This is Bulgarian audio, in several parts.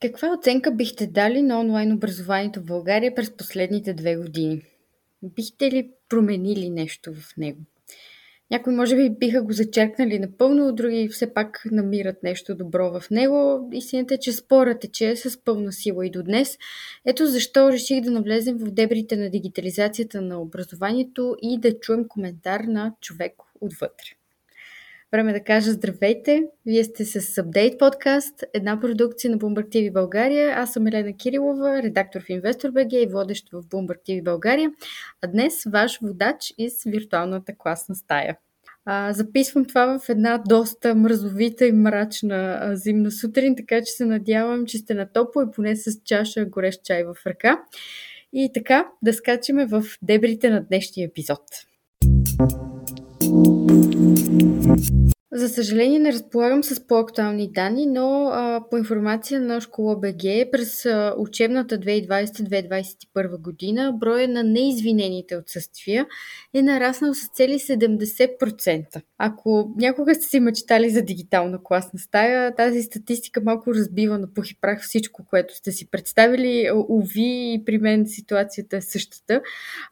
Каква оценка бихте дали на онлайн образованието в България през последните две години? Бихте ли променили нещо в него? Някои може би биха го зачеркнали напълно, други все пак намират нещо добро в него. Истината е, че спорът е, че е с пълна сила и до днес. Ето защо реших да навлезем в дебрите на дигитализацията на образованието и да чуем коментар на човек отвътре. Време да кажа здравейте! Вие сте с Update подкаст, една продукция на Bloomberg TV България. Аз съм Елена Кирилова, редактор в InvestorBG и водещ в Bloomberg TV България. А днес ваш водач из виртуалната класна стая. А, записвам това в една доста мразовита и мрачна а, зимна сутрин, така че се надявам, че сте на топло и поне с чаша горещ чай в ръка. И така, да скачаме в дебрите на днешния епизод. За съжаление не разполагам с по-актуални данни, но а, по информация на школа БГ през а, учебната 2020-2021 година броя на неизвинените отсъствия е нараснал с цели 70%. Ако някога сте си мечтали за дигитална класна стая, тази статистика малко разбива на пух и прах всичко, което сте си представили. Ови при мен ситуацията е същата.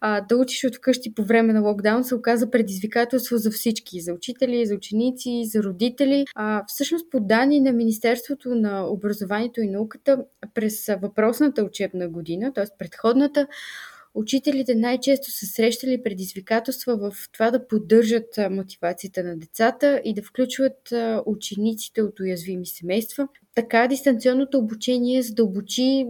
А, да учиш от вкъщи по време на локдаун се оказа предизвикателство за всички, за учители, за ученици, ученици, за родители. А, всъщност по данни на Министерството на образованието и науката през въпросната учебна година, т.е. предходната, Учителите най-често са срещали предизвикателства в това да поддържат мотивацията на децата и да включват учениците от уязвими семейства. Така дистанционното обучение задълбочи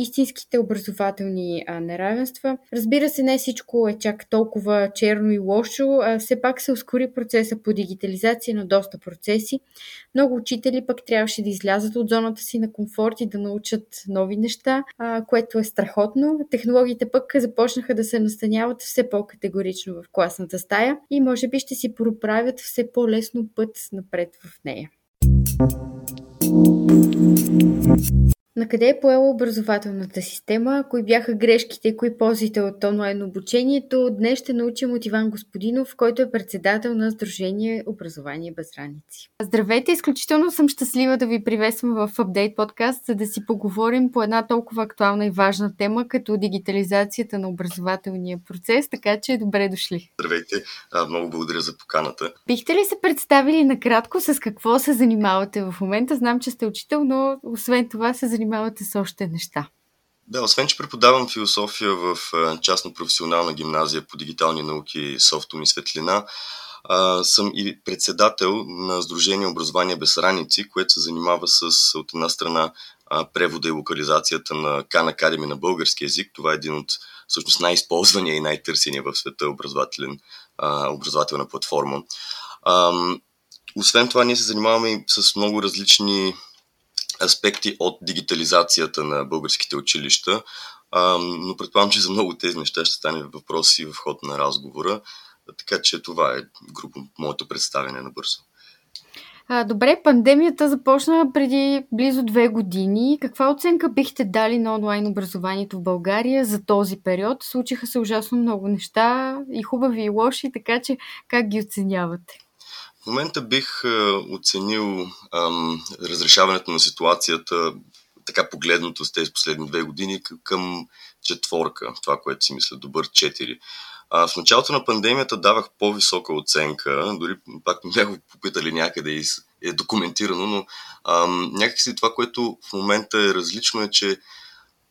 истинските образователни а, неравенства. Разбира се, не всичко е чак толкова черно и лошо, а все пак се ускори процеса по дигитализация на доста процеси. Много учители пък трябваше да излязат от зоната си на комфорт и да научат нови неща, а, което е страхотно. Технологиите пък започнаха да се настаняват все по-категорично в класната стая и може би ще си проправят все по-лесно път напред в нея. На къде е поела образователната система? Кои бяха грешките, кои ползите от онлайн обучението? Днес ще научим от Иван Господинов, който е председател на Сдружение Образование без граници. Здравейте! Изключително съм щастлива да ви приветствам в Update подкаст, за да си поговорим по една толкова актуална и важна тема, като дигитализацията на образователния процес, така че добре дошли. Здравейте! Много благодаря за поканата. Бихте ли се представили накратко с какво се занимавате в момента? Знам, че сте учител, но освен това се занимавате занимавате с още неща. Да, освен, че преподавам философия в частно-професионална гимназия по дигитални науки Софтум и Светлина, съм и председател на Сдружение Образование без раници, което се занимава с, от една страна, превода и локализацията на Khan Academy на български язик. Това е един от всъщност най-използвания и най-търсения в света образователен, образователна платформа. Освен това, ние се занимаваме и с много различни аспекти от дигитализацията на българските училища, а, но предполагам, че за много от тези неща ще стане въпроси в ход на разговора, така че това е група моето представяне набързо. А, добре, пандемията започна преди близо две години. Каква оценка бихте дали на онлайн образованието в България за този период? Случиха се ужасно много неща, и хубави, и лоши, така че как ги оценявате? В момента бих е, оценил ам, разрешаването на ситуацията, така погледното с тези последни две години, към четворка, това, което си мисля, добър 4. А, в началото на пандемията давах по-висока оценка, дори пак ме бях попитали някъде и е документирано, но ам, някакси това, което в момента е различно е, че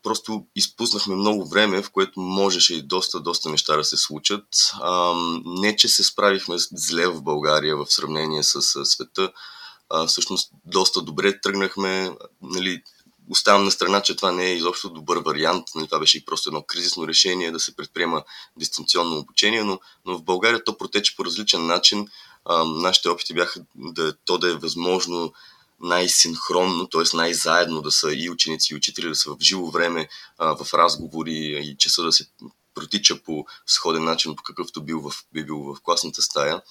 просто изпуснахме много време, в което можеше и доста, доста неща да се случат. А, не, че се справихме зле в България в сравнение с, с света, а, всъщност доста добре тръгнахме. Нали, оставам на страна, че това не е изобщо добър вариант. Нали, това беше и просто едно кризисно решение да се предприема дистанционно обучение, но, но в България то протече по различен начин. А, нашите опити бяха да, то да е възможно най-синхронно, т.е. най-заедно да са и ученици и учители, да са в живо време, а, в разговори и часа да се протича по сходен начин, по какъвто бил в, би бил в класната стая.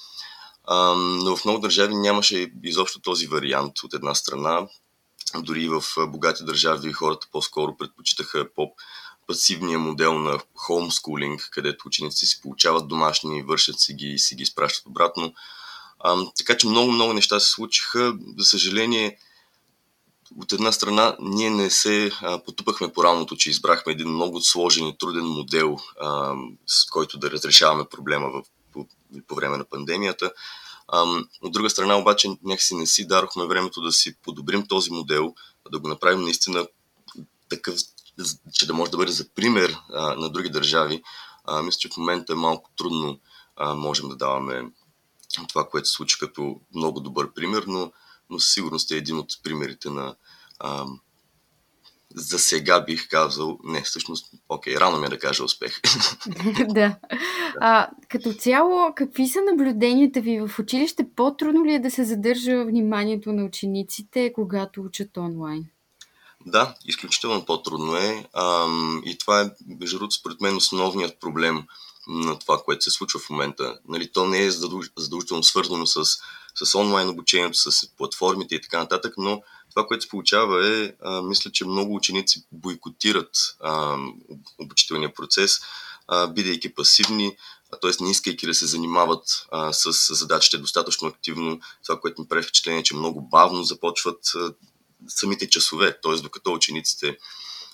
А, но в много държави нямаше изобщо този вариант от една страна. Дори в богати държави хората по-скоро предпочитаха по пасивния модел на хоумскулинг, където учениците си получават домашни, вършат си ги и си ги изпращат обратно. А, така че много-много неща се случиха. За съжаление, от една страна, ние не се а, потупахме по рамото, че избрахме един много сложен и труден модел, а, с който да разрешаваме проблема в, по, по време на пандемията. А, от друга страна, обаче, някакси не си дарохме времето да си подобрим този модел, да го направим наистина такъв, че да може да бъде за пример а, на други държави. А, мисля, че в момента е малко трудно а, можем да даваме това, което се случи като много добър пример, но, но със сигурност е един от примерите на а, за сега бих казал, не, всъщност, окей, рано ми е да кажа успех. да. А, като цяло, какви са наблюденията ви в училище? По-трудно ли е да се задържа вниманието на учениците, когато учат онлайн? Да, изключително по-трудно е. А, и това е, между другото, според мен основният проблем на това, което се случва в момента. Нали, то не е задължително свързано с, с онлайн обучението, с платформите и така нататък, но това, което се получава е, а, мисля, че много ученици бойкотират а, обучителния процес, а, бидейки пасивни, т.е. не искайки да се занимават а, с задачите достатъчно активно. Това, което ми прави впечатление, е, че много бавно започват а, самите часове, т.е. докато учениците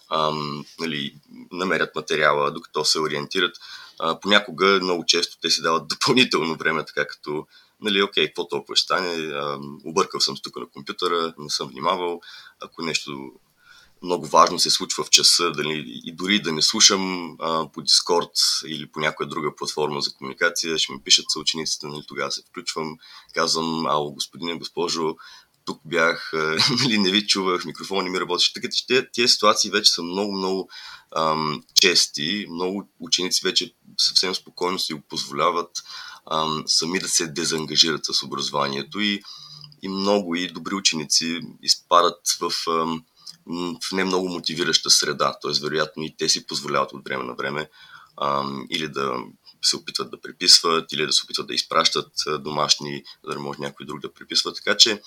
а, нали, намерят материала, докато се ориентират. А, понякога, много често, те си дават допълнително време, така като нали, окей, какво толкова ще стане, а, объркал съм тук на компютъра, не съм внимавал, ако нещо много важно се случва в часа, дали, и дори да не слушам а, по Discord или по някоя друга платформа за комуникация, ще ми пишат съучениците, нали, тогава се включвам, казвам, ало, господине, госпожо, тук бях, нали, не ви чувах, микрофон не ми работеше. Така че тези, ситуации вече са много, много ам, чести. Много ученици вече съвсем спокойно си го позволяват ам, сами да се дезангажират с образованието и, и много и добри ученици изпадат в, ам, в не много мотивираща среда. Т.е. вероятно и те си позволяват от време на време ам, или да се опитват да приписват, или да се опитват да изпращат домашни, за да може някой друг да приписва. Така че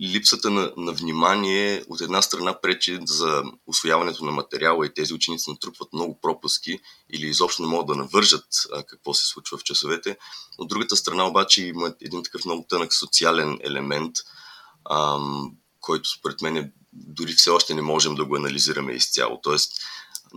липсата на, на внимание от една страна пречи за освояването на материала и тези ученици натрупват много пропуски или изобщо не могат да навържат а, какво се случва в часовете. От другата страна обаче има един такъв много тънък социален елемент, а, който според мен е, дори все още не можем да го анализираме изцяло. Тоест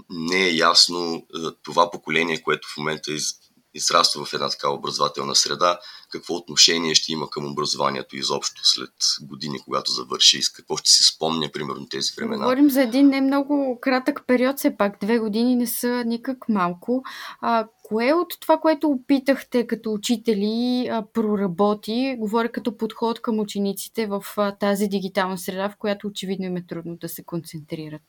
не е ясно това поколение, което в момента из, израства в една такава образователна среда, какво отношение ще има към образованието изобщо след години, когато завърши и с какво ще си спомня, примерно, тези времена. Говорим за един не много кратък период, все пак. Две години не са никак малко. А, кое от това, което опитахте като учители, а, проработи? Говоря като подход към учениците в а, тази дигитална среда, в която очевидно им е трудно да се концентрират.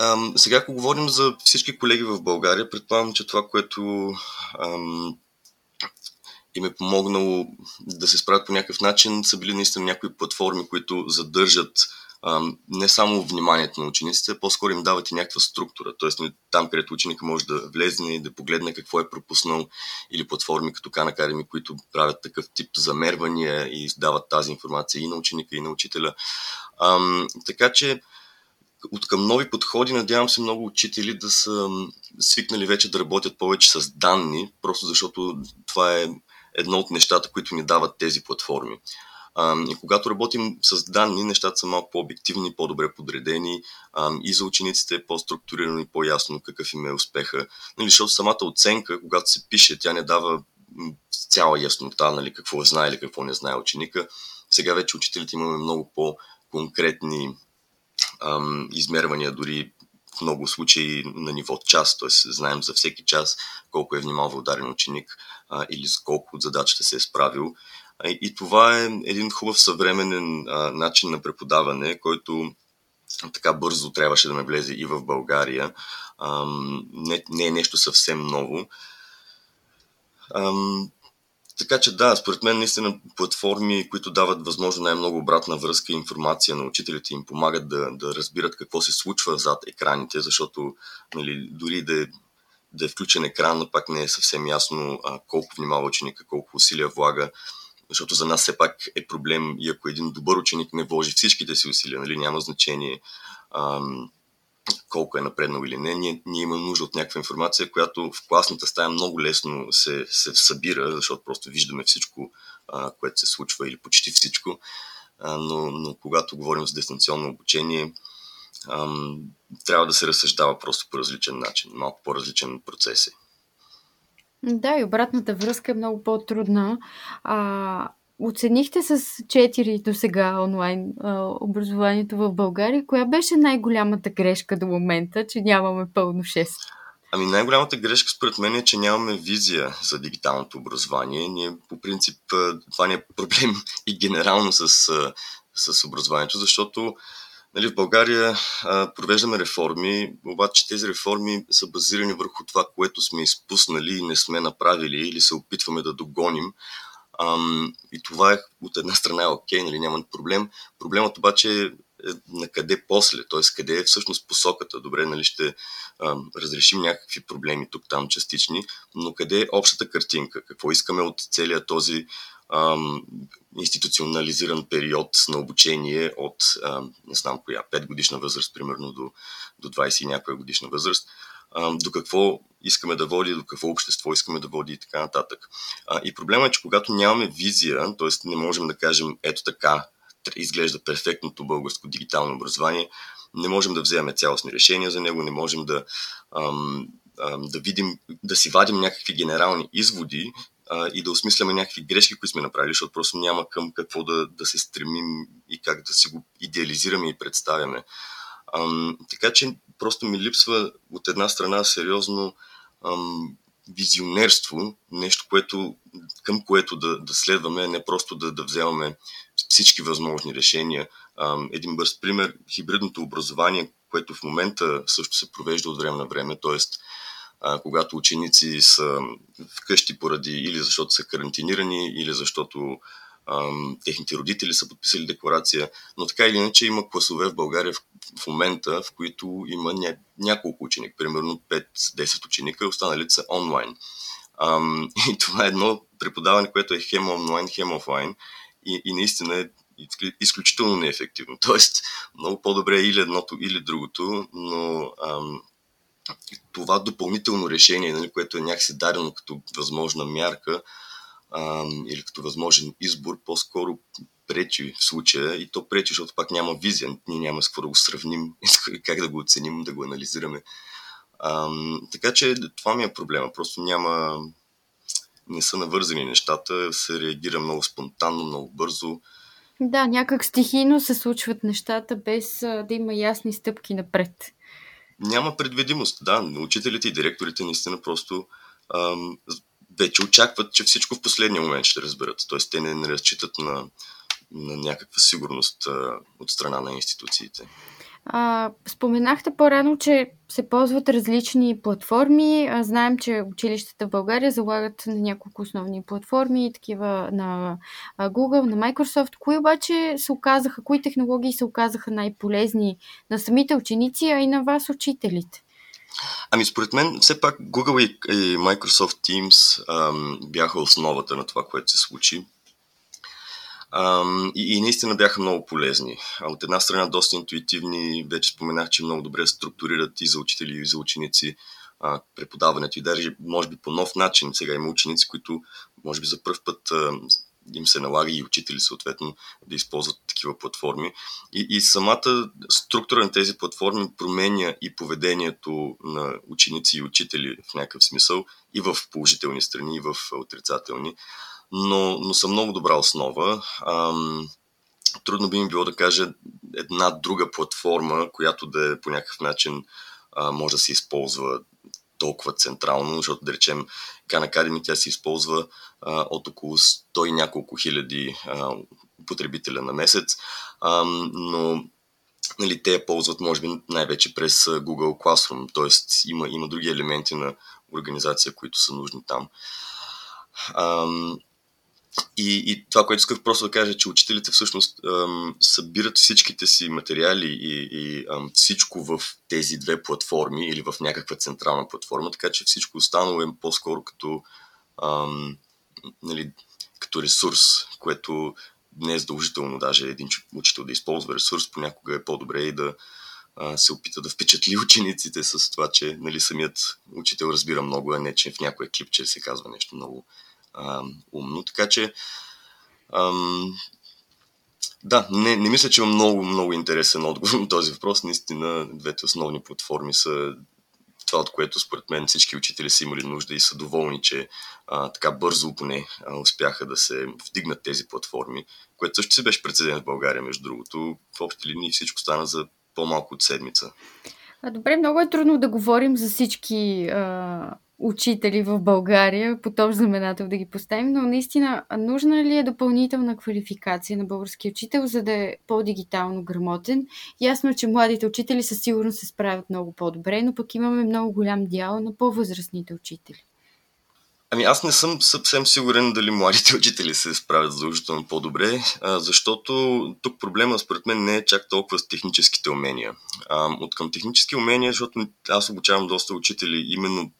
Ам, сега, ако говорим за всички колеги в България, предполагам, че това, което ам, им е помогнало да се справят по някакъв начин, са били наистина някои платформи, които задържат ам, не само вниманието на учениците, по-скоро им дават и някаква структура. Тоест, нали, там, където ученика може да влезне и да погледне какво е пропуснал, или платформи като Khan Academy, които правят такъв тип замервания и дават тази информация и на ученика, и на учителя. Ам, така че, от към нови подходи, надявам се много учители да са свикнали вече да работят повече с данни, просто защото това е едно от нещата, които ни дават тези платформи. И когато работим с данни, нещата са малко по-обективни, по-добре подредени и за учениците е по-структурирано и по-ясно какъв им е успеха. Нали, защото самата оценка, когато се пише, тя не дава цяла яснота нали, какво знае или какво не знае ученика. Сега вече учителите имаме много по-конкретни ам, измервания дори в много случаи на ниво час, т.е. знаем за всеки час колко е внимавал даден ученик а, или за колко от задачата се е справил. А, и това е един хубав съвременен а, начин на преподаване, който така бързо трябваше да ме влезе и в България. Ам, не, не е нещо съвсем ново. Ам, така че да, според мен наистина платформи, които дават възможно най-много обратна връзка и информация на учителите им помагат да, да разбират какво се случва зад екраните, защото нали, дори да е, да е включен екран, но пак не е съвсем ясно а, колко внимава ученика, колко усилия влага, защото за нас все пак е проблем и ако един добър ученик не вложи всичките си усилия, нали, няма значение ам, колко е напреднал или не. Ние, ние имаме нужда от някаква информация, която в класната стая много лесно се, се събира, защото просто виждаме всичко, а, което се случва или почти всичко. А, но, но когато говорим за дистанционно обучение, ам, трябва да се разсъждава просто по различен начин, малко по-различен процес е. Да, и обратната връзка е много по-трудна. А, оценихте с 4 до сега онлайн а, образованието в България. Коя беше най-голямата грешка до момента, че нямаме пълно 6? Ами най-голямата грешка според мен е, че нямаме визия за дигиталното образование. Ние по принцип това не е проблем и генерално с, с образованието, защото Нали, в България а, провеждаме реформи, обаче тези реформи са базирани върху това, което сме изпуснали и не сме направили или се опитваме да догоним. Ам, и това е от една страна е окей, нали, няма проблем. Проблемът обаче е на къде после, т.е. къде е всъщност посоката. Добре, нали, ще ам, разрешим някакви проблеми тук-там частични, но къде е общата картинка? Какво искаме от целият този ам, институционализиран период на обучение от, ам, не знам коя, 5 годишна възраст, примерно до, до 20 и някоя годишна възраст, до какво искаме да води, до какво общество искаме да води и така нататък. И проблема е, че когато нямаме визия, т.е. не можем да кажем ето така изглежда перфектното българско дигитално образование, не можем да вземем цялостни решения за него, не можем да, да видим, да си вадим някакви генерални изводи и да осмисляме някакви грешки, които сме направили, защото просто няма към какво да, да се стремим и как да си го идеализираме и представяме. Така че просто ми липсва от една страна сериозно ам, визионерство, нещо, което, към което да, да следваме, не просто да, да вземаме всички възможни решения. Ам, един бърз пример, хибридното образование, което в момента също се провежда от време на време, т.е когато ученици са вкъщи поради или защото са карантинирани, или защото техните родители са подписали декларация. Но така или иначе има класове в България в, в момента, в които има ня, няколко ученика, примерно 5-10 ученика, останалите са онлайн. А, и това е едно преподаване, което е хем онлайн, хем офлайн. И, и наистина е изключително неефективно. Тоест, много по-добре е или едното, или другото, но ам, това допълнително решение, нали, което е някакси дадено като възможна мярка а, или като възможен избор, по-скоро пречи в случая и то пречи, защото пак няма визия. Ние няма с какво да го сравним, как да го оценим, да го анализираме. А, така че това ми е проблема. Просто няма. Не са навързани нещата, се реагира много спонтанно, много бързо. Да, някак стихийно се случват нещата, без да има ясни стъпки напред няма предвидимост. Да, учителите и директорите наистина просто ам, вече очакват, че всичко в последния момент ще разберат. Тоест, те не, не разчитат на, на някаква сигурност а, от страна на институциите. А, споменахте по-рано, че се ползват различни платформи. А, знаем, че училищата в България залагат на няколко основни платформи, такива на Google, на Microsoft. Кои обаче се оказаха, кои технологии се оказаха най-полезни на самите ученици, а и на вас, учителите? Ами според мен все пак Google и, Microsoft Teams ам, бяха основата на това, което се случи. Um, и, и наистина бяха много полезни. От една страна доста интуитивни, вече споменах, че много добре структурират и за учители, и за ученици а, преподаването и даже може би по нов начин. Сега има ученици, които може би за първ път а, им се налага и учители съответно да използват такива платформи. И, и самата структура на тези платформи променя и поведението на ученици и учители в някакъв смисъл и в положителни страни, и в отрицателни но, но са много добра основа. Ам, трудно би ми било да кажа една друга платформа, която да е по някакъв начин а, може да се използва толкова централно, защото да речем Khan Academy тя се използва а, от около 100 и няколко хиляди а, потребителя на месец, а, но нали, те я ползват може би най-вече през Google Classroom, т.е. Има, има други елементи на организация, които са нужни там. И, и това, което исках просто да кажа, е, че учителите всъщност ам, събират всичките си материали и, и ам, всичко в тези две платформи или в някаква централна платформа, така че всичко останало е по-скоро като, ам, нали, като ресурс, което не е задължително даже един учител да използва. Ресурс, понякога е по-добре и да, а, се опита да впечатли учениците с това, че нали, самият учител разбира много, а не че в някое клипче се казва нещо много умно. Така че ам, да, не, не мисля, че има много, много интересен отговор на този въпрос. Наистина, двете основни платформи са това, от което според мен всички учители са имали нужда и са доволни, че а, така бързо поне а, успяха да се вдигнат тези платформи, което също си беше прецедент в България, между другото. В общи линии всичко стана за по-малко от седмица. Добре, много е трудно да говорим за всички а, учители в България, по този знаменател да ги поставим, но наистина нужна ли е допълнителна квалификация на български учител, за да е по-дигитално грамотен? Ясно е, че младите учители със сигурност се справят много по-добре, но пък имаме много голям дял на по-възрастните учители. Ами аз не съм съвсем сигурен дали младите учители се справят задължително по-добре, защото тук проблема според мен не е чак толкова с техническите умения. От към технически умения, защото аз обучавам доста учители именно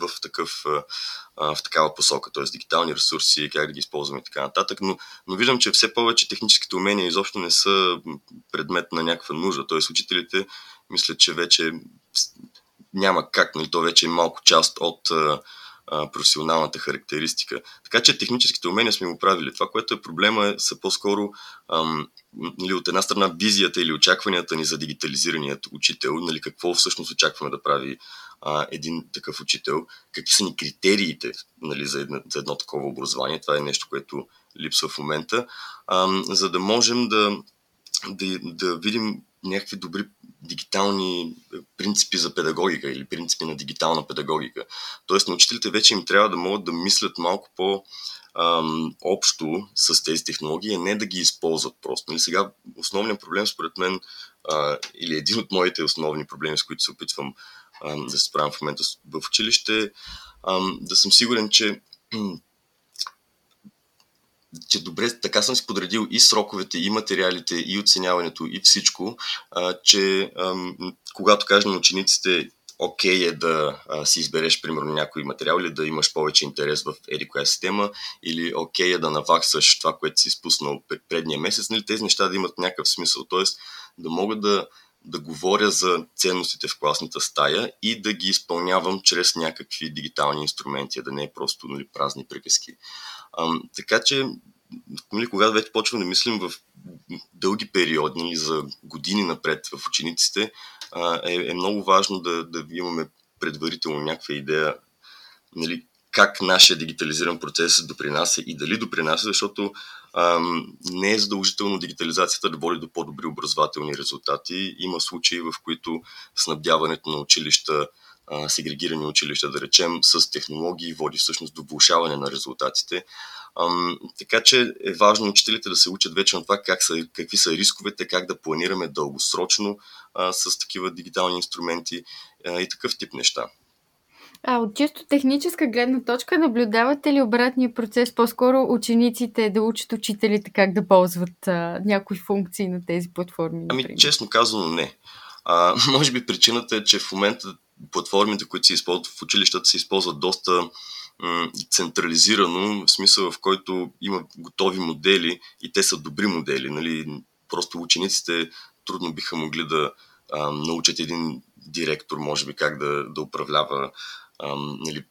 в, такъв, в такава посока, т.е. дигитални ресурси, как да ги използваме и така нататък, но, но виждам, че все повече техническите умения изобщо не са предмет на някаква нужда, т.е. учителите мислят, че вече няма как, нали, то вече е малко част от професионалната характеристика. Така че техническите умения сме го правили. Това, което е проблема, е, са по-скоро ам, нали, от една страна визията или очакванията ни за дигитализираният учител, нали, какво всъщност очакваме да прави а, един такъв учител, какви са ни критериите нали, за, едно, за едно такова образование. Това е нещо, което липсва в момента, ам, за да можем да, да, да видим някакви добри дигитални принципи за педагогика или принципи на дигитална педагогика. Тоест на учителите вече им трябва да могат да мислят малко по- ам, общо с тези технологии, не да ги използват просто. Нали сега основният проблем според мен, а, или един от моите основни проблеми, с които се опитвам ам, да се справям в момента в училище, ам, да съм сигурен, че че добре, така съм си подредил и сроковете, и материалите, и оценяването, и всичко, а, че а, когато кажем на учениците, окей okay е да а, си избереш, примерно, някой материал или да имаш повече интерес в еди коя система, или окей okay е да наваксаш това, което си изпуснал предния месец, нали, тези неща да имат някакъв смисъл, т.е. да могат да, да говоря за ценностите в класната стая и да ги изпълнявам чрез някакви дигитални инструменти, да не е просто нали, празни приказки. А, така че, нали, когато вече почвам да мислим в дълги периоди, нали, за години напред в учениците, а, е, е много важно да, да имаме предварително някаква идея нали, как нашия дигитализиран процес допринася и дали допринася, защото ам, не е задължително дигитализацията да води до по-добри образователни резултати. Има случаи, в които снабдяването на училища сегрегирани училища, да речем, с технологии води всъщност до влушаване на резултатите. Ам, така че е важно учителите да се учат вече на това как са, какви са рисковете, как да планираме дългосрочно а, с такива дигитални инструменти а, и такъв тип неща. А от чисто техническа гледна точка наблюдавате ли обратния процес? По-скоро учениците да учат учителите как да ползват а, някои функции на тези платформи? Например? Ами, честно казано, не. А, може би причината е, че в момента платформите, които се използват в училищата, се използват доста централизирано, в смисъл в който има готови модели и те са добри модели. Нали? Просто учениците трудно биха могли да а, научат един директор, може би, как да, да управлява а, нали,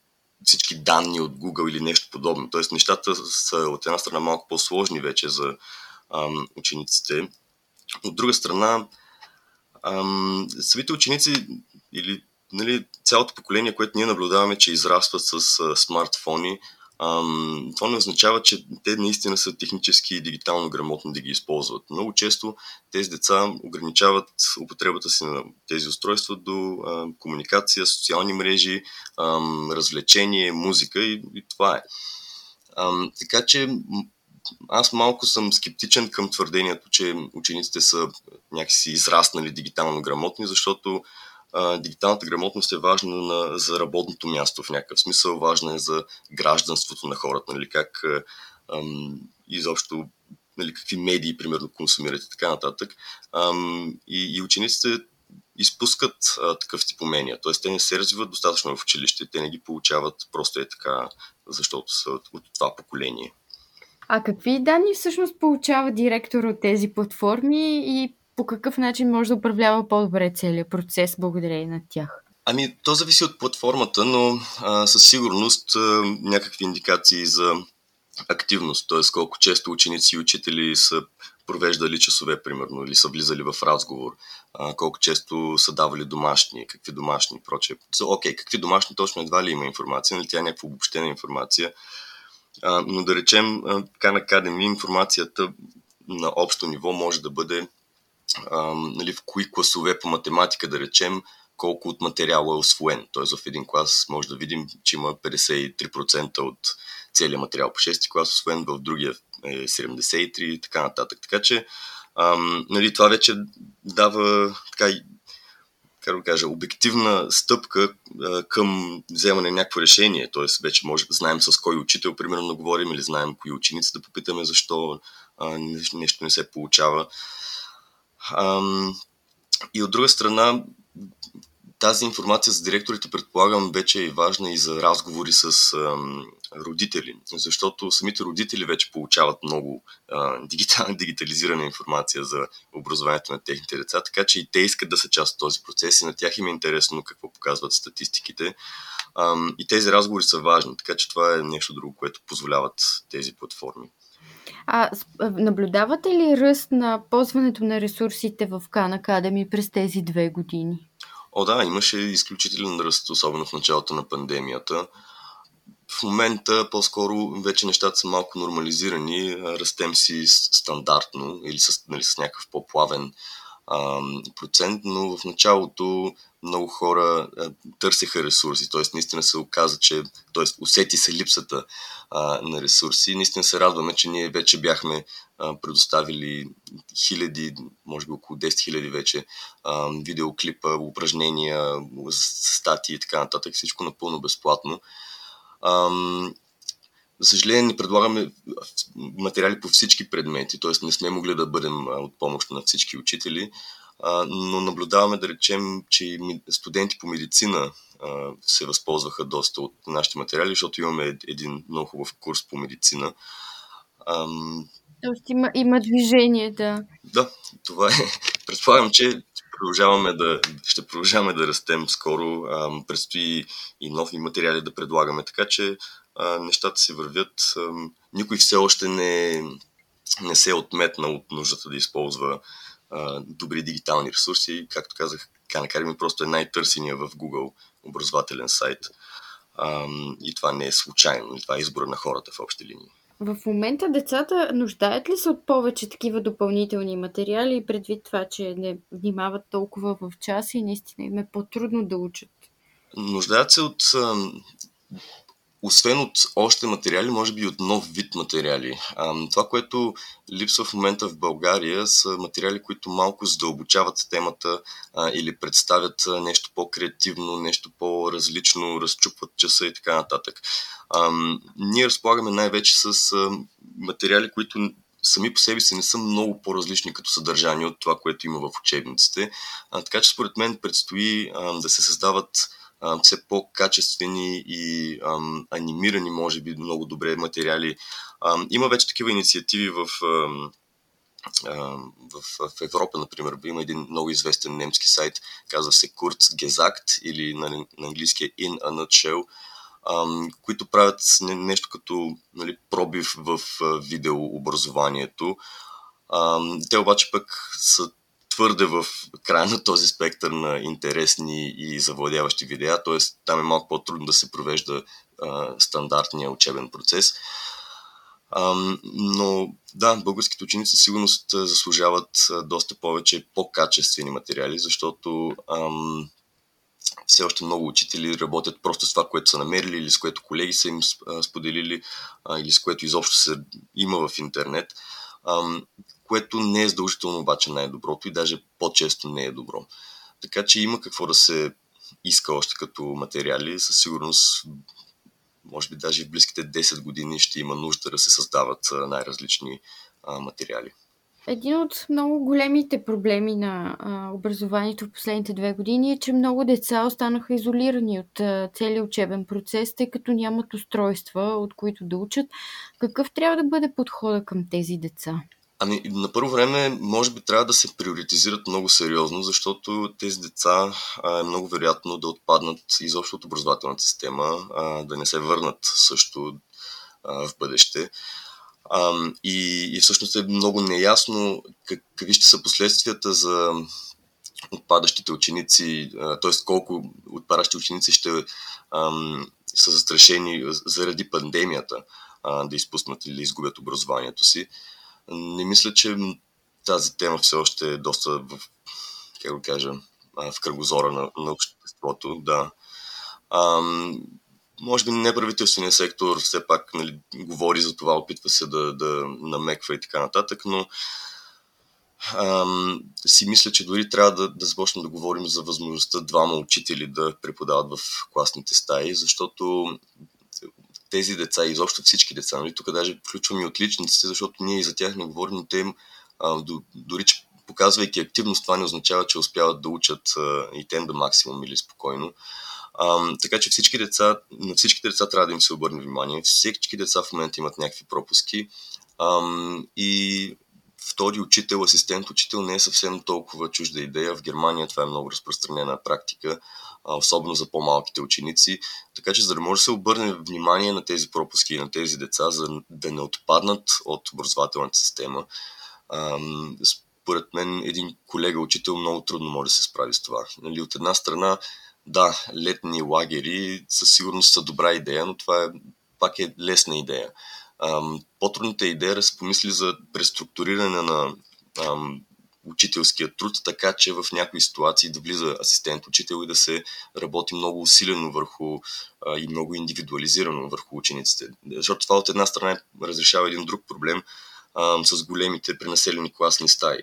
всички данни от Google или нещо подобно. Тоест, нещата са от една страна малко по-сложни вече за а, учениците. От друга страна, ам, самите ученици или нали, цялото поколение, което ние наблюдаваме, че израстват с а, смартфони, ам, това не означава, че те наистина са технически и дигитално грамотни да ги използват. Много често тези деца ограничават употребата си на тези устройства до а, комуникация, социални мрежи, ам, развлечение, музика и, и това е. Ам, така че аз малко съм скептичен към твърдението, че учениците са някакси израснали дигитално грамотни, защото дигиталната грамотност е важна на, за работното място в някакъв смисъл, важна е за гражданството на хората, нали, как ам, изобщо нали, какви медии, примерно, консумират и така нататък. Ам, и, и учениците изпускат а, такъв тип умения, т.е. те не се развиват достатъчно в училище, те не ги получават просто е така, защото са от това поколение. А какви данни всъщност получава директор от тези платформи и по какъв начин може да управлява по-добре целият процес благодарение на тях? Ами, то зависи от платформата, но а, със сигурност а, някакви индикации за активност, т.е. колко често ученици и учители са провеждали часове, примерно, или са влизали в разговор, а, колко често са давали домашни, какви домашни и прочее. Окей, okay, какви домашни точно едва ли има информация, нали тя е някаква обобщена информация, а, но да речем, така на Academy информацията на общо ниво може да бъде нали, в кои класове по математика, да речем, колко от материала е освоен. Т.е. в един клас може да видим, че има 53% от целият материал по 6 клас, освен в другия е 73 и така нататък. Така че ам, нали, това вече дава така, как да кажа, обективна стъпка а, към вземане на някакво решение. Т.е. вече може знаем с кой учител, примерно, говорим или знаем кои ученици да попитаме защо а, нещо не се получава. И от друга страна, тази информация за директорите, предполагам, вече е важна и за разговори с родители, защото самите родители вече получават много дигитализирана информация за образованието на техните деца, така че и те искат да са част от този процес и на тях им е интересно какво показват статистиките. И тези разговори са важни, така че това е нещо друго, което позволяват тези платформи. А наблюдавате ли ръст на ползването на ресурсите в Khan Academy през тези две години? О, да, имаше изключителен ръст, особено в началото на пандемията. В момента по-скоро вече нещата са малко нормализирани, растем си стандартно или с, нали, с някакъв по-плавен процент, но в началото много хора а, търсеха ресурси, т.е. наистина се оказа, че т.е. усети се липсата на ресурси. Наистина се радваме, че ние вече бяхме предоставили хиляди, може би около 10 хиляди вече видеоклипа, упражнения, статии и така нататък, всичко напълно безплатно. За съжаление, не предлагаме материали по всички предмети, т.е. не сме могли да бъдем от помощ на всички учители, но наблюдаваме да речем, че студенти по медицина се възползваха доста от нашите материали, защото имаме един много хубав курс по медицина. Тоест има, има движение, да. Да, това е. Предполагам, че продължаваме да, ще продължаваме да растем скоро. предстои и нови материали да предлагаме, така че а, нещата си вървят. А, никой все още не, не се е отметнал от нуждата да използва а, добри дигитални ресурси. Както казах, Khan просто е най-търсения в Google образователен сайт. А, и това не е случайно. И това е избора на хората в общи линии. В момента децата нуждаят ли се от повече такива допълнителни материали, предвид това, че не внимават толкова в час и наистина им е по-трудно да учат? Нуждаят се от освен от още материали, може би и от нов вид материали. Това, което липсва в момента в България, са материали, които малко задълбочават темата или представят нещо по-креативно, нещо по-различно, разчупват часа и така нататък. Ние разполагаме най-вече с материали, които сами по себе си не са много по-различни като съдържание от това, което има в учебниците. А, така че според мен предстои а, да се създават все по-качествени и ам, анимирани, може би, много добре материали. Ам, има вече такива инициативи в, ам, в, в Европа, например. Има един много известен немски сайт, казва се Kurzgesagt или на, на английски е In a Nutshell, ам, които правят нещо като нали, пробив в видеообразованието. Ам, те обаче пък са твърде в края на този спектър на интересни и завладяващи видеа, т.е. там е малко по-трудно да се провежда а, стандартния учебен процес. А, но да, българските ученици със сигурност заслужават доста повече по-качествени материали, защото ам, все още много учители работят просто с това, което са намерили или с което колеги са им споделили а, или с което изобщо се има в интернет което не е задължително обаче най-доброто и даже по-често не е добро. Така че има какво да се иска още като материали. Със сигурност, може би даже в близките 10 години ще има нужда да се създават най-различни материали. Един от много големите проблеми на а, образованието в последните две години е, че много деца останаха изолирани от а, целият учебен процес, тъй като нямат устройства, от които да учат. Какъв трябва да бъде подхода към тези деца? Ами, на първо време, може би трябва да се приоритизират много сериозно, защото тези деца а, е много вероятно да отпаднат изобщо от образователната система, а, да не се върнат също а, в бъдеще. А, и, и всъщност е много неясно как, какви ще са последствията за отпадащите ученици, т.е. колко отпадащи ученици ще а, са застрашени заради пандемията а, да изпуснат или да изгубят образованието си. Не мисля, че тази тема все още е доста в, как го кажа, в кръгозора на, на обществото. Да. А, може би неправителственият сектор все пак нали, говори за това, опитва се да, да намеква и така нататък, но ам, си мисля, че дори трябва да, да започнем да говорим за възможността двама учители да преподават в класните стаи, защото тези деца, изобщо всички деца, нали, тук даже включвам и отличниците, защото ние и за тях не говорим, но те им, а, дори че показвайки активност, това не означава, че успяват да учат а, и тем до максимум или спокойно. А, така че всички деца, на всички деца трябва да им се обърне внимание. Всички деца в момента имат някакви пропуски. А, и втори учител, асистент учител не е съвсем толкова чужда идея. В Германия това е много разпространена практика, особено за по-малките ученици. Така че за да може да се обърне внимание на тези пропуски и на тези деца, за да не отпаднат от образователната система, според мен един колега учител много трудно може да се справи с това. Нали, от една страна, да, летни лагери със сигурност са добра идея, но това е, пак е лесна идея. По-трудната идея е да се помисли за преструктуриране на учителския труд, така че в някои ситуации да влиза асистент учител и да се работи много усилено върху а, и много индивидуализирано върху учениците. Защото това от една страна разрешава един друг проблем а, с големите пренаселени класни стаи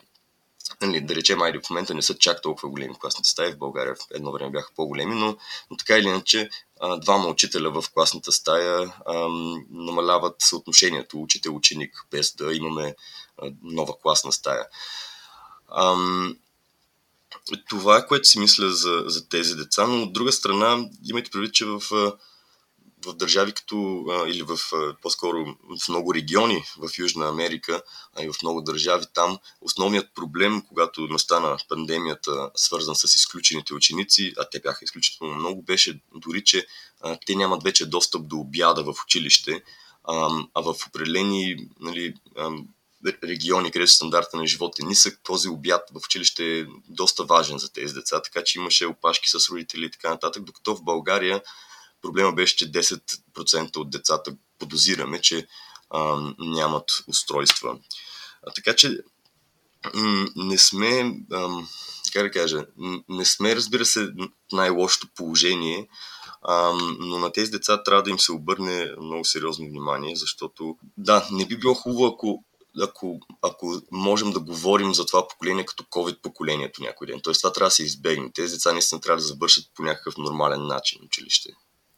нали, да речем, айде в момента не са чак толкова големи класните стаи, в България в едно време бяха по-големи, но, но така или иначе двама учителя в класната стая ам, намаляват съотношението учител-ученик, без да имаме а, нова класна стая. Ам, това е което си мисля за, за тези деца, но от друга страна имайте предвид, че в в държави като, или в, по-скоро в много региони в Южна Америка, а и в много държави там, основният проблем, когато настана пандемията, свързан с изключените ученици, а те бяха изключително много, беше дори, че а, те нямат вече достъп до обяда в училище, а, а в определени нали, региони, където стандарта на живота е нисък, този обяд в училище е доста важен за тези деца, така че имаше опашки с родители и така нататък, докато в България Проблема беше, че 10% от децата подозираме, че а, нямат устройства. А, така че не сме, а, как да кажа, не сме, разбира се, най-лошото положение, а, но на тези деца трябва да им се обърне много сериозно внимание, защото да, не би било хубаво, ако ако, ако можем да говорим за това поколение като COVID поколението някой ден. Тоест това трябва да се избегне. Тези деца наистина трябва да завършат по някакъв нормален начин училище.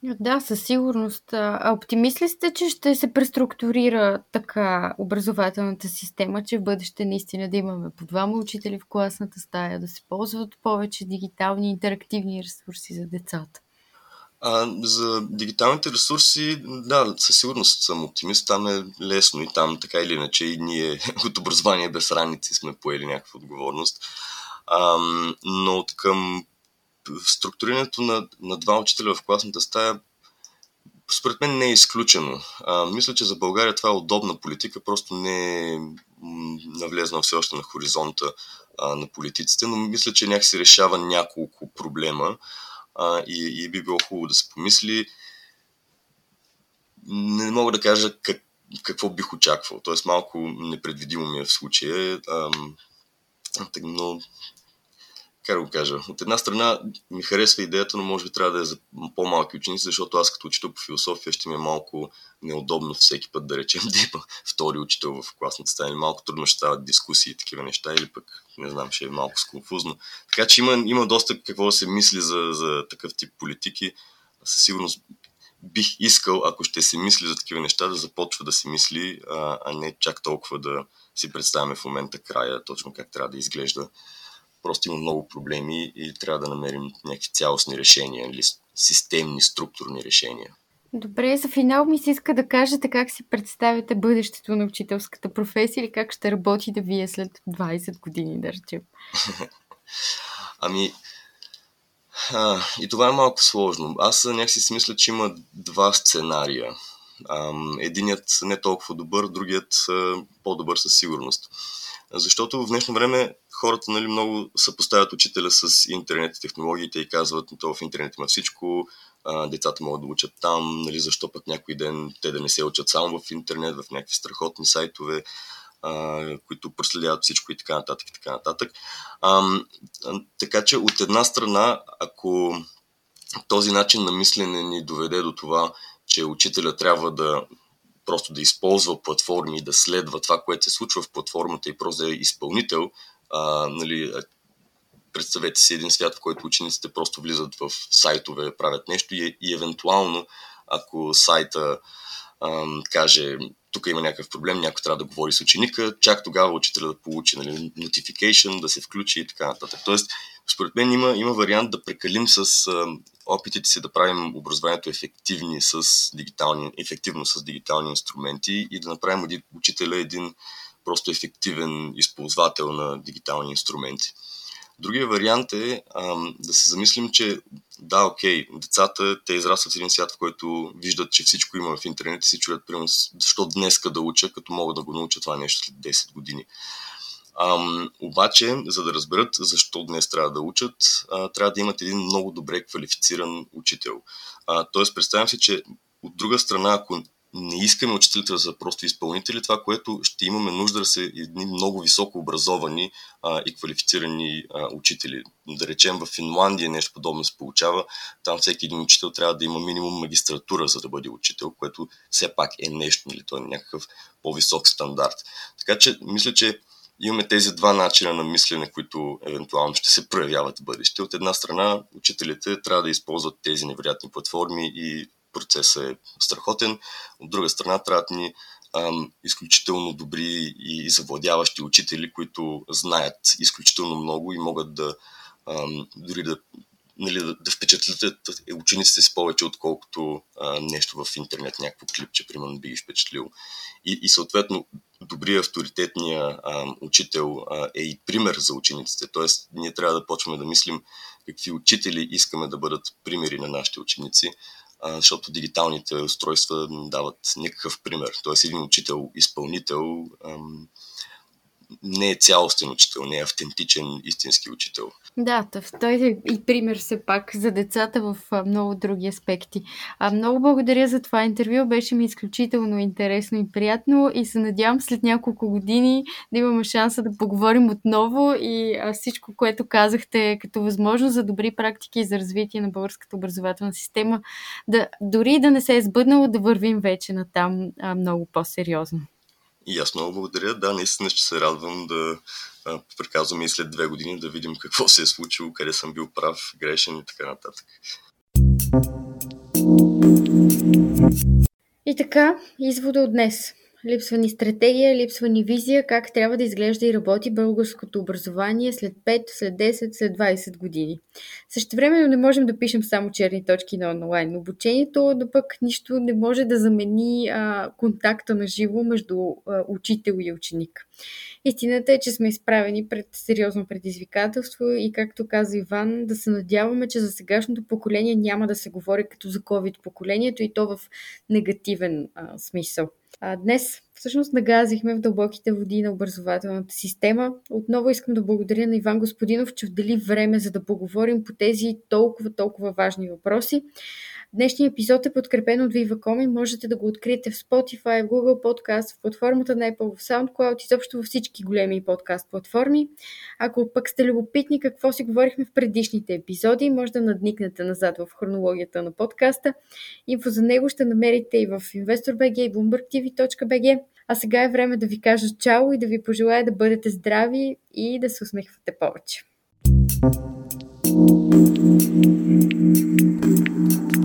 Да, със сигурност. А оптимист ли сте, че ще се преструктурира така образователната система, че в бъдеще наистина да имаме по двама учители в класната стая, да се ползват повече дигитални интерактивни ресурси за децата? А, за дигиталните ресурси, да, със сигурност съм оптимист. Там е лесно и там така или иначе и ние от образование без раници сме поели някаква отговорност. А, но от към структурирането на, на два учителя в класната стая според мен не е изключено. А, мисля, че за България това е удобна политика, просто не е навлезна все още на хоризонта а, на политиците, но мисля, че някакси решава няколко проблема а, и, и би било хубаво да се помисли. Не мога да кажа как, какво бих очаквал, т.е. малко непредвидимо ми е в случая, а, но как да го кажа, от една страна ми харесва идеята, но може би трябва да е за по-малки ученици, защото аз като учител по философия ще ми е малко неудобно всеки път да речем да има втори учител в класната стая. Малко трудно ще стават дискусии и такива неща, или пък, не знам, ще е малко сконфузно. Така че има, има доста какво да се мисли за, за такъв тип политики. Със сигурност бих искал, ако ще се мисли за такива неща, да започва да се мисли, а, а не чак толкова да си представяме в момента края, точно как трябва да изглежда Просто има много проблеми и трябва да намерим някакви цялостни решения или системни, структурни решения. Добре, за финал ми се иска да кажете как си представяте бъдещето на учителската професия или как ще работите вие след 20 години, да речем. ами, а, и това е малко сложно. Аз някакси си мисля, че има два сценария. Единият не толкова добър, другият по-добър със сигурност. Защото в днешно време хората нали, много съпоставят учителя с интернет и технологиите и казват, то в интернет има всичко, а, децата могат да учат там, нали, защо пък някой ден те да не се учат само в интернет, в някакви страхотни сайтове, а, които проследяват всичко и така нататък и така нататък. А, така че от една страна, ако този начин на мислене ни доведе до това, че учителя трябва да просто да използва платформи да следва това, което се случва в платформата и просто да е изпълнител, а, нали, представете си един свят, в който учениците просто влизат в сайтове, правят нещо и, и евентуално, ако сайта ам, каже тук има някакъв проблем, някой трябва да говори с ученика, чак тогава учителя да получи нали, notification, да се включи и така нататък. Тоест, според мен има, има вариант да прекалим с а, опитите си да правим образованието ефективни с дигитални, ефективно с дигитални инструменти и да направим учителя един просто ефективен използвател на дигитални инструменти. Другия вариант е ам, да се замислим, че да, окей, децата, те израстват в един свят, в който виждат, че всичко има в интернет и си чуят, примерно, защо днеска да уча, като могат да го научат това нещо след 10 години. Ам, обаче, за да разберат защо днес трябва да учат, а, трябва да имат един много добре квалифициран учител. Тоест, представям си, че от друга страна, ако не искаме учителите да са просто изпълнители, това, което ще имаме нужда да са едни много високо образовани а, и квалифицирани а, учители. Да речем в Финландия нещо подобно се получава. Там всеки един учител трябва да има минимум магистратура, за да бъде учител, което все пак е нещо, нали? той е някакъв по-висок стандарт. Така че, мисля, че имаме тези два начина на мислене, които евентуално ще се проявяват в бъдеще. От една страна, учителите трябва да използват тези невероятни платформи и процесът е страхотен. От друга страна, трябват ни ам, изключително добри и завладяващи учители, които знаят изключително много и могат да ам, дори да, нали, да, да впечатлят учениците си повече, отколкото а, нещо в интернет, някакво клипче, примерно, би ги впечатлил. И, и съответно, добрия авторитетния а, учител а, е и пример за учениците. Тоест, ние трябва да почваме да мислим какви учители искаме да бъдат примери на нашите ученици, защото дигиталните устройства дават никакъв пример. Тоест един учител, изпълнител не е цялостен учител, не е автентичен истински учител. Да, той е и пример все пак за децата в много други аспекти. А, много благодаря за това интервю, беше ми изключително интересно и приятно и се надявам след няколко години да имаме шанса да поговорим отново и всичко, което казахте като възможност за добри практики и за развитие на българската образователна система, да, дори да не се е сбъднало, да вървим вече на там много по-сериозно. И аз много благодаря. Да, наистина ще се радвам да приказваме и след две години да видим какво се е случило, къде съм бил прав, грешен и така нататък. И така, извода от днес. Липсва ни стратегия, липсва ни визия как трябва да изглежда и работи българското образование след 5, след 10, след 20 години. Също времено не можем да пишем само черни точки на онлайн обучението, но пък нищо не може да замени а, контакта на живо между а, учител и ученик. Истината е, че сме изправени пред сериозно предизвикателство и, както каза Иван, да се надяваме, че за сегашното поколение няма да се говори като за COVID поколението и то в негативен а, смисъл. А, днес всъщност нагазихме в дълбоките води на образователната система. Отново искам да благодаря на Иван Господинов, че отдели време за да поговорим по тези толкова, толкова важни въпроси. Днешният епизод е подкрепен от Viva.com и можете да го откриете в Spotify, в Google Podcast, в платформата на Apple, в SoundCloud, изобщо във всички големи подкаст платформи. Ако пък сте любопитни какво си говорихме в предишните епизоди, може да надникнете назад в хронологията на подкаста. Инфо за него ще намерите и в InvestorBG и BloombergTV.bg. А сега е време да ви кажа чао и да ви пожелая да бъдете здрави и да се усмихвате повече. thank you